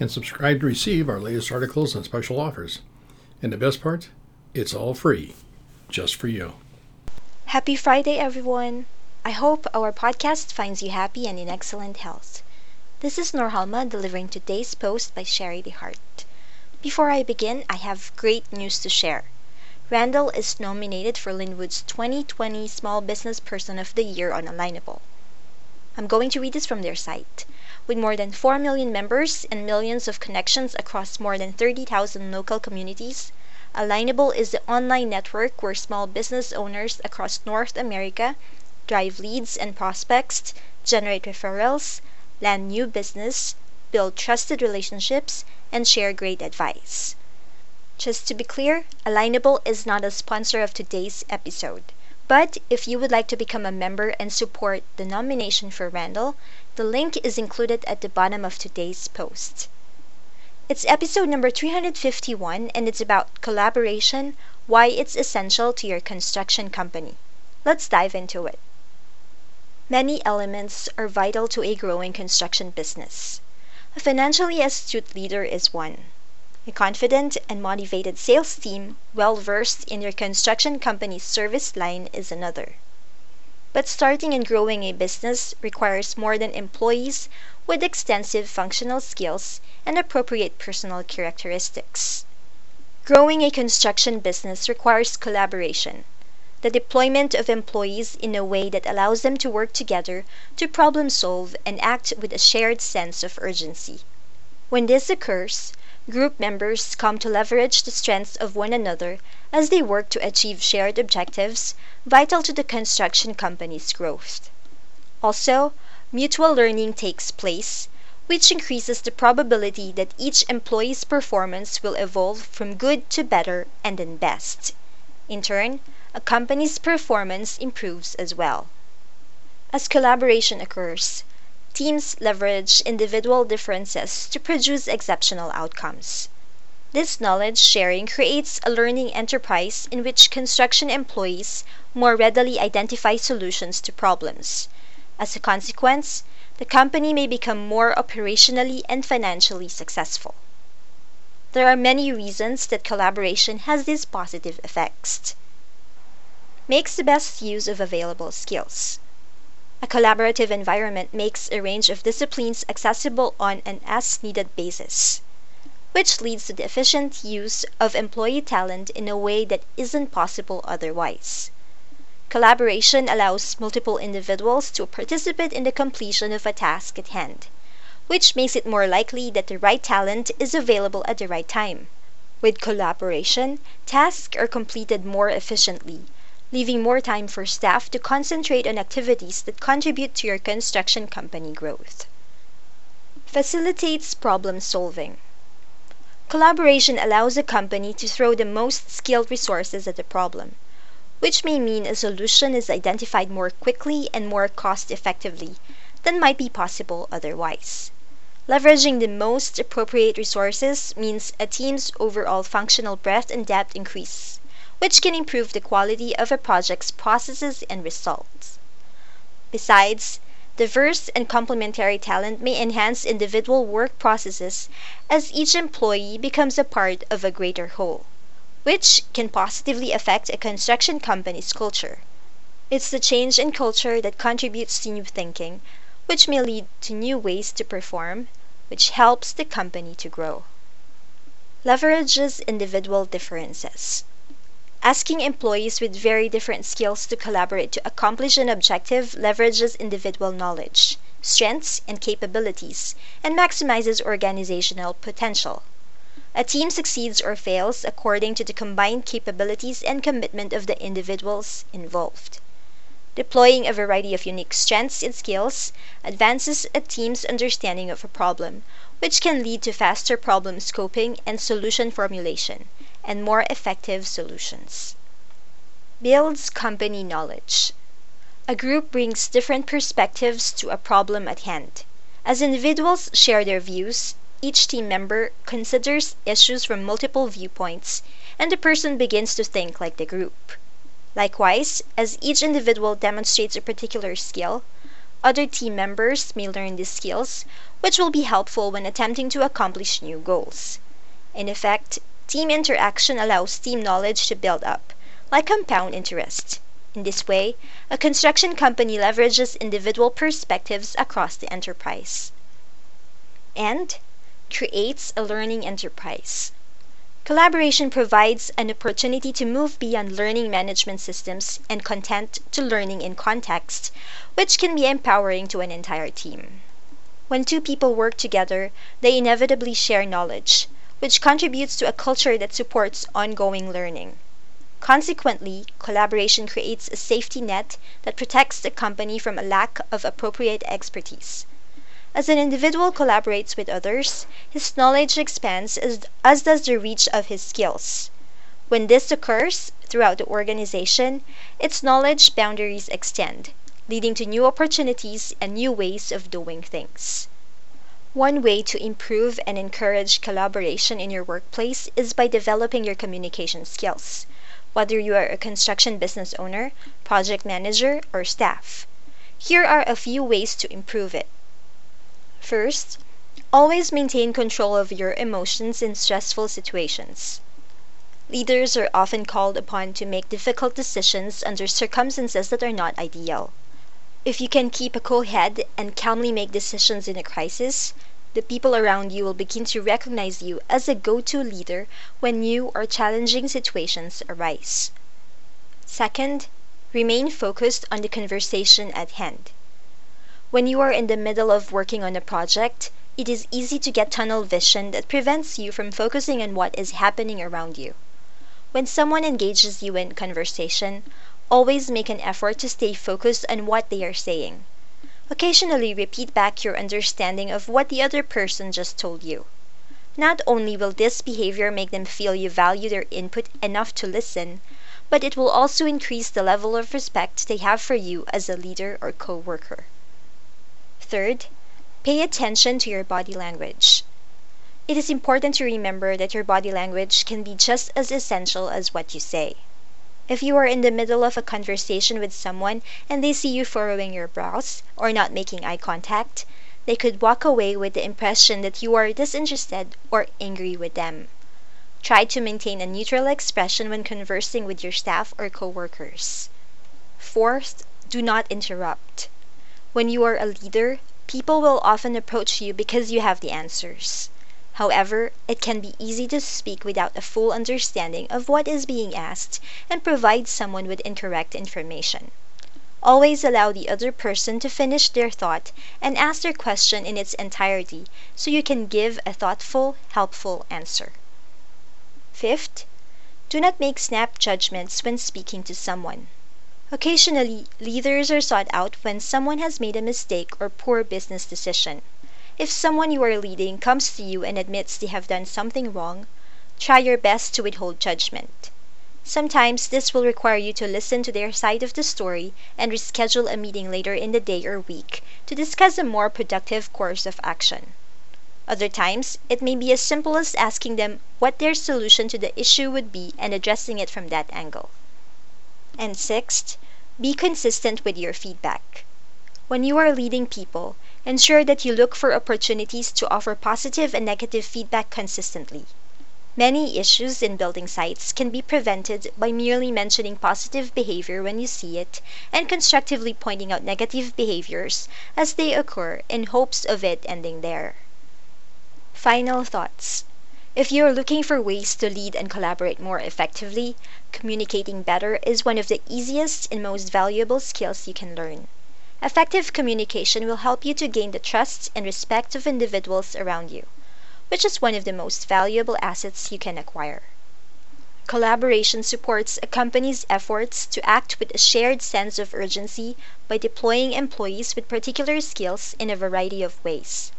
and subscribe to receive our latest articles and special offers. And the best part, it's all free, just for you. Happy Friday, everyone! I hope our podcast finds you happy and in excellent health. This is Norhalma delivering today's post by Sherry DeHart. Before I begin, I have great news to share. Randall is nominated for Lynnwood's 2020 Small Business Person of the Year on Alignable. I'm going to read this from their site. With more than 4 million members and millions of connections across more than 30,000 local communities, Alignable is the online network where small business owners across North America drive leads and prospects, generate referrals, land new business, build trusted relationships, and share great advice. Just to be clear, Alignable is not a sponsor of today's episode. But if you would like to become a member and support the nomination for Randall, the link is included at the bottom of today's post. It's episode number 351 and it's about collaboration, why it's essential to your construction company. Let's dive into it. Many elements are vital to a growing construction business. A financially astute leader is one. A confident and motivated sales team well versed in your construction company's service line is another. But starting and growing a business requires more than employees with extensive functional skills and appropriate personal characteristics. Growing a construction business requires collaboration, the deployment of employees in a way that allows them to work together to problem solve and act with a shared sense of urgency. When this occurs, Group members come to leverage the strengths of one another as they work to achieve shared objectives vital to the construction company's growth. Also, mutual learning takes place, which increases the probability that each employee's performance will evolve from good to better and then best. In turn, a company's performance improves as well. As collaboration occurs, Teams leverage individual differences to produce exceptional outcomes. This knowledge sharing creates a learning enterprise in which construction employees more readily identify solutions to problems. As a consequence, the company may become more operationally and financially successful. There are many reasons that collaboration has these positive effects. Makes the best use of available skills. A collaborative environment makes a range of disciplines accessible on an as needed basis, which leads to the efficient use of employee talent in a way that isn't possible otherwise. Collaboration allows multiple individuals to participate in the completion of a task at hand, which makes it more likely that the right talent is available at the right time. With collaboration, tasks are completed more efficiently leaving more time for staff to concentrate on activities that contribute to your construction company growth. Facilitates problem solving. Collaboration allows a company to throw the most skilled resources at a problem, which may mean a solution is identified more quickly and more cost effectively than might be possible otherwise. Leveraging the most appropriate resources means a team's overall functional breadth and depth increase which can improve the quality of a project's processes and results. Besides, diverse and complementary talent may enhance individual work processes as each employee becomes a part of a greater whole, which can positively affect a construction company's culture. It's the change in culture that contributes to new thinking, which may lead to new ways to perform, which helps the company to grow. Leverages individual differences. Asking employees with very different skills to collaborate to accomplish an objective leverages individual knowledge, strengths, and capabilities, and maximizes organizational potential. A team succeeds or fails according to the combined capabilities and commitment of the individuals involved. Deploying a variety of unique strengths and skills advances a team's understanding of a problem, which can lead to faster problem scoping and solution formulation, and more effective solutions. Builds company knowledge. A group brings different perspectives to a problem at hand. As individuals share their views, each team member considers issues from multiple viewpoints, and the person begins to think like the group. Likewise, as each individual demonstrates a particular skill, other team members may learn these skills, which will be helpful when attempting to accomplish new goals. In effect, team interaction allows team knowledge to build up, like compound interest. In this way, a construction company leverages individual perspectives across the enterprise and creates a learning enterprise. Collaboration provides an opportunity to move beyond learning management systems and content to learning in context, which can be empowering to an entire team. When two people work together, they inevitably share knowledge, which contributes to a culture that supports ongoing learning. Consequently, collaboration creates a safety net that protects the company from a lack of appropriate expertise. As an individual collaborates with others, his knowledge expands as, as does the reach of his skills. When this occurs throughout the organization, its knowledge boundaries extend, leading to new opportunities and new ways of doing things. One way to improve and encourage collaboration in your workplace is by developing your communication skills, whether you are a construction business owner, project manager, or staff. Here are a few ways to improve it. First, always maintain control of your emotions in stressful situations. Leaders are often called upon to make difficult decisions under circumstances that are not ideal. If you can keep a cool head and calmly make decisions in a crisis, the people around you will begin to recognize you as a go to leader when new or challenging situations arise. Second, remain focused on the conversation at hand. When you are in the middle of working on a project, it is easy to get tunnel vision that prevents you from focusing on what is happening around you. When someone engages you in conversation, always make an effort to stay focused on what they are saying. Occasionally repeat back your understanding of what the other person just told you. Not only will this behavior make them feel you value their input enough to listen, but it will also increase the level of respect they have for you as a leader or co worker. Third, pay attention to your body language. It is important to remember that your body language can be just as essential as what you say. If you are in the middle of a conversation with someone and they see you furrowing your brows or not making eye contact, they could walk away with the impression that you are disinterested or angry with them. Try to maintain a neutral expression when conversing with your staff or coworkers. Fourth, do not interrupt. When you are a leader, people will often approach you because you have the answers. However, it can be easy to speak without a full understanding of what is being asked and provide someone with incorrect information. Always allow the other person to finish their thought and ask their question in its entirety so you can give a thoughtful, helpful answer. Fifth, do not make snap judgments when speaking to someone. Occasionally, leaders are sought out when someone has made a mistake or poor business decision. If someone you are leading comes to you and admits they have done something wrong, try your best to withhold judgment. Sometimes this will require you to listen to their side of the story and reschedule a meeting later in the day or week to discuss a more productive course of action. Other times, it may be as simple as asking them what their solution to the issue would be and addressing it from that angle. And sixth, be consistent with your feedback. When you are leading people, ensure that you look for opportunities to offer positive and negative feedback consistently. Many issues in building sites can be prevented by merely mentioning positive behavior when you see it and constructively pointing out negative behaviors as they occur in hopes of it ending there. Final thoughts. If you are looking for ways to lead and collaborate more effectively, communicating better is one of the easiest and most valuable skills you can learn. Effective communication will help you to gain the trust and respect of individuals around you, which is one of the most valuable assets you can acquire. Collaboration supports a company's efforts to act with a shared sense of urgency by deploying employees with particular skills in a variety of ways.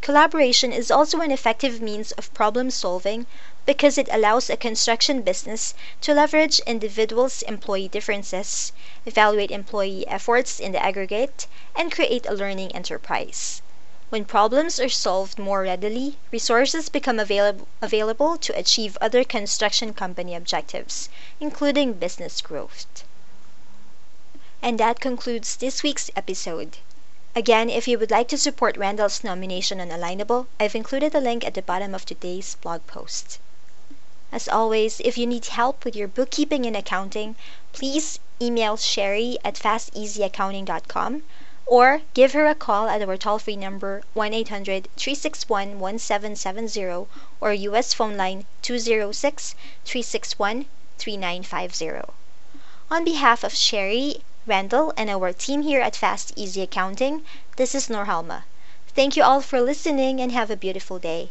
Collaboration is also an effective means of problem solving because it allows a construction business to leverage individuals' employee differences, evaluate employee efforts in the aggregate, and create a learning enterprise. When problems are solved more readily, resources become available, available to achieve other construction company objectives, including business growth. And that concludes this week's episode. Again, if you would like to support Randall's nomination on Alignable, I've included a link at the bottom of today's blog post. As always, if you need help with your bookkeeping and accounting, please email Sherry at fasteasyaccounting.com or give her a call at our toll free number 1 800 361 1770 or US phone line 206 361 3950. On behalf of Sherry, Randall, and our team here at Fast Easy Accounting, this is Norhalma. Thank you all for listening and have a beautiful day.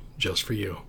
just for you.